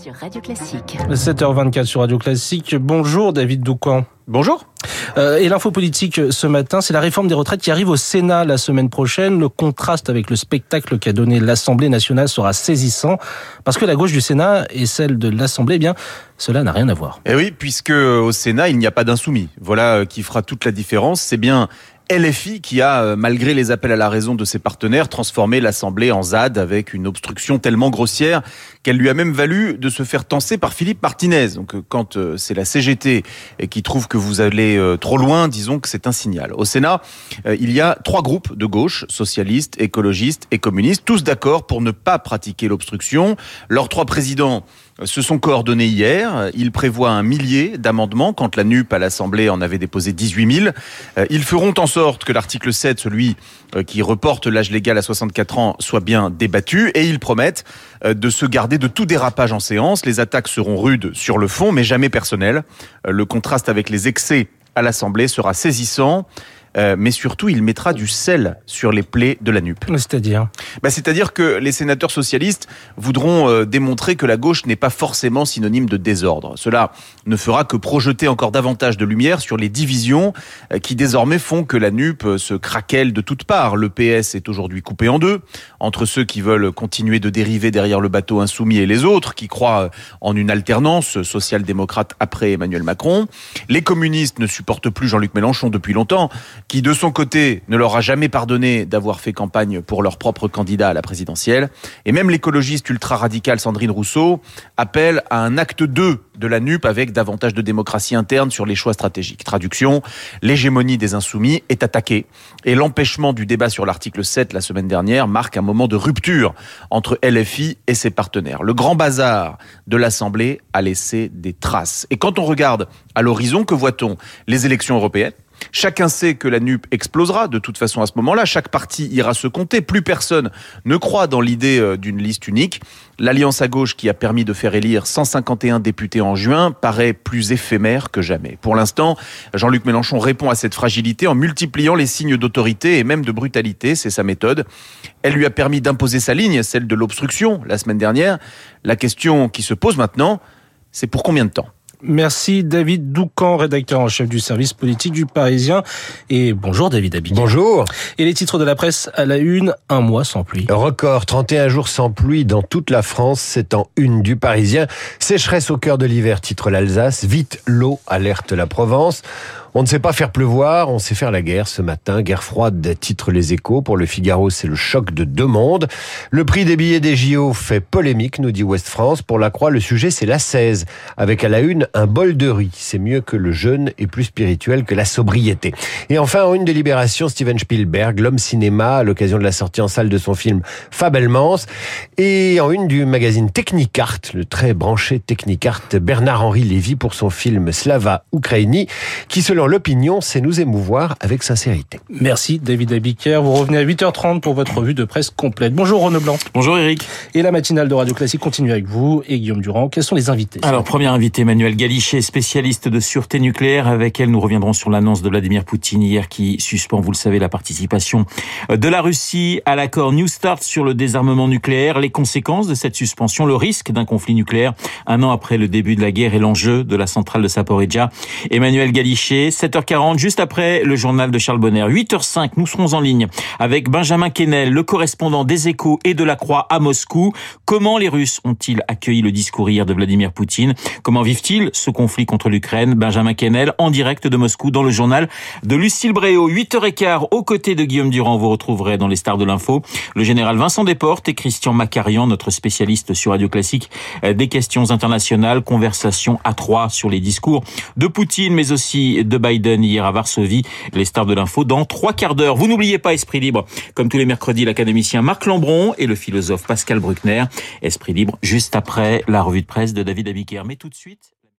sur Radio Classique. 7h24 sur Radio Classique. Bonjour David Doucan. Bonjour. Euh, et l'info politique ce matin, c'est la réforme des retraites qui arrive au Sénat la semaine prochaine. Le contraste avec le spectacle qu'a donné l'Assemblée nationale sera saisissant parce que la gauche du Sénat et celle de l'Assemblée, eh bien, cela n'a rien à voir. Eh oui, puisque au Sénat, il n'y a pas d'insoumis. Voilà euh, qui fera toute la différence. C'est bien LFI qui a, euh, malgré les appels à la raison de ses partenaires, transformé l'Assemblée en ZAD avec une obstruction tellement grossière qu'elle lui a même valu de se faire tenser par Philippe Martinez. Donc euh, quand euh, c'est la CGT qui trouve que vous allez trop loin, disons que c'est un signal. Au Sénat, il y a trois groupes de gauche, socialistes, écologistes et communistes, tous d'accord pour ne pas pratiquer l'obstruction. Leurs trois présidents se sont coordonnés hier. Ils prévoient un millier d'amendements quand la NUP à l'Assemblée en avait déposé 18 000. Ils feront en sorte que l'article 7, celui euh, qui reporte l'âge légal à 64 ans, soit bien débattu et ils promettent euh, de se garder de tout dérapage en séance. Les attaques seront rudes sur le fond mais jamais personnelles. Euh, le contraste avec les excès à l'Assemblée sera saisissant. Euh, mais surtout, il mettra du sel sur les plaies de la NUP. C'est-à-dire bah, C'est-à-dire que les sénateurs socialistes voudront euh, démontrer que la gauche n'est pas forcément synonyme de désordre. Cela ne fera que projeter encore davantage de lumière sur les divisions euh, qui désormais font que la NUP se craquelle de toutes parts. Le PS est aujourd'hui coupé en deux, entre ceux qui veulent continuer de dériver derrière le bateau insoumis et les autres qui croient en une alternance social-démocrate après Emmanuel Macron. Les communistes ne supportent plus Jean-Luc Mélenchon depuis longtemps qui de son côté ne leur a jamais pardonné d'avoir fait campagne pour leur propre candidat à la présidentielle. Et même l'écologiste ultra-radicale Sandrine Rousseau appelle à un acte 2 de la NUP avec davantage de démocratie interne sur les choix stratégiques. Traduction, l'hégémonie des insoumis est attaquée et l'empêchement du débat sur l'article 7 la semaine dernière marque un moment de rupture entre LFI et ses partenaires. Le grand bazar de l'Assemblée a laissé des traces. Et quand on regarde à l'horizon, que voit-on? Les élections européennes Chacun sait que la NUP explosera de toute façon à ce moment-là. Chaque parti ira se compter. Plus personne ne croit dans l'idée euh, d'une liste unique. L'alliance à gauche qui a permis de faire élire 151 députés en juin paraît plus éphémère que jamais. Pour l'instant, Jean-Luc Mélenchon répond à cette fragilité en multipliant les signes d'autorité et même de brutalité. C'est sa méthode. Elle lui a permis d'imposer sa ligne, celle de l'obstruction, la semaine dernière. La question qui se pose maintenant, c'est pour combien de temps? Merci David Doucan, rédacteur en chef du service politique du Parisien. Et bonjour David Abid. Bonjour. Et les titres de la presse à la une, un mois sans pluie. Record, 31 jours sans pluie dans toute la France, c'est en une du Parisien. Sécheresse au cœur de l'hiver, titre l'Alsace. Vite l'eau, alerte la Provence. On ne sait pas faire pleuvoir, on sait faire la guerre ce matin. Guerre froide, titre les échos. Pour le Figaro, c'est le choc de deux mondes. Le prix des billets des JO fait polémique, nous dit Ouest France. Pour la Croix, le sujet, c'est la 16. Avec à la une, un bol de riz. C'est mieux que le jeûne et plus spirituel que la sobriété. Et enfin, en une délibération, Steven Spielberg, l'homme cinéma, à l'occasion de la sortie en salle de son film Fabelmans. Et en une du magazine Technicart, le très branché Technicart, Bernard-Henri Lévy pour son film Slava Ukraini, qui se l'opinion, c'est nous émouvoir avec sincérité. Merci David Abiker. Vous revenez à 8h30 pour votre revue de presse complète. Bonjour Renaud Blanc. Bonjour Eric. Et la matinale de Radio Classique continue avec vous et Guillaume Durand. Quels sont les invités Alors, premier invité, Emmanuel Galichet, spécialiste de sûreté nucléaire. Avec elle, nous reviendrons sur l'annonce de Vladimir Poutine hier qui suspend, vous le savez, la participation de la Russie à l'accord New Start sur le désarmement nucléaire. Les conséquences de cette suspension, le risque d'un conflit nucléaire un an après le début de la guerre et l'enjeu de la centrale de Saporidja. Emmanuel Galichet, 7h40, juste après le journal de Charles Bonner. 8h05, nous serons en ligne avec Benjamin Kennel, le correspondant des Échos et de la Croix à Moscou. Comment les Russes ont-ils accueilli le discours hier de Vladimir Poutine? Comment vivent-ils ce conflit contre l'Ukraine? Benjamin Kennel, en direct de Moscou, dans le journal de Lucille Bréau. 8h15, aux côtés de Guillaume Durand, vous retrouverez dans les stars de l'info le général Vincent Desportes et Christian Macarian, notre spécialiste sur Radio Classique euh, des questions internationales, conversation à trois sur les discours de Poutine, mais aussi de Biden hier à Varsovie. Les stars de l'info dans trois quarts d'heure. Vous n'oubliez pas Esprit Libre, comme tous les mercredis, l'académicien Marc Lambron et le philosophe Pascal Bruckner. Esprit Libre, juste après la revue de presse de David Abiker. Mais tout de suite...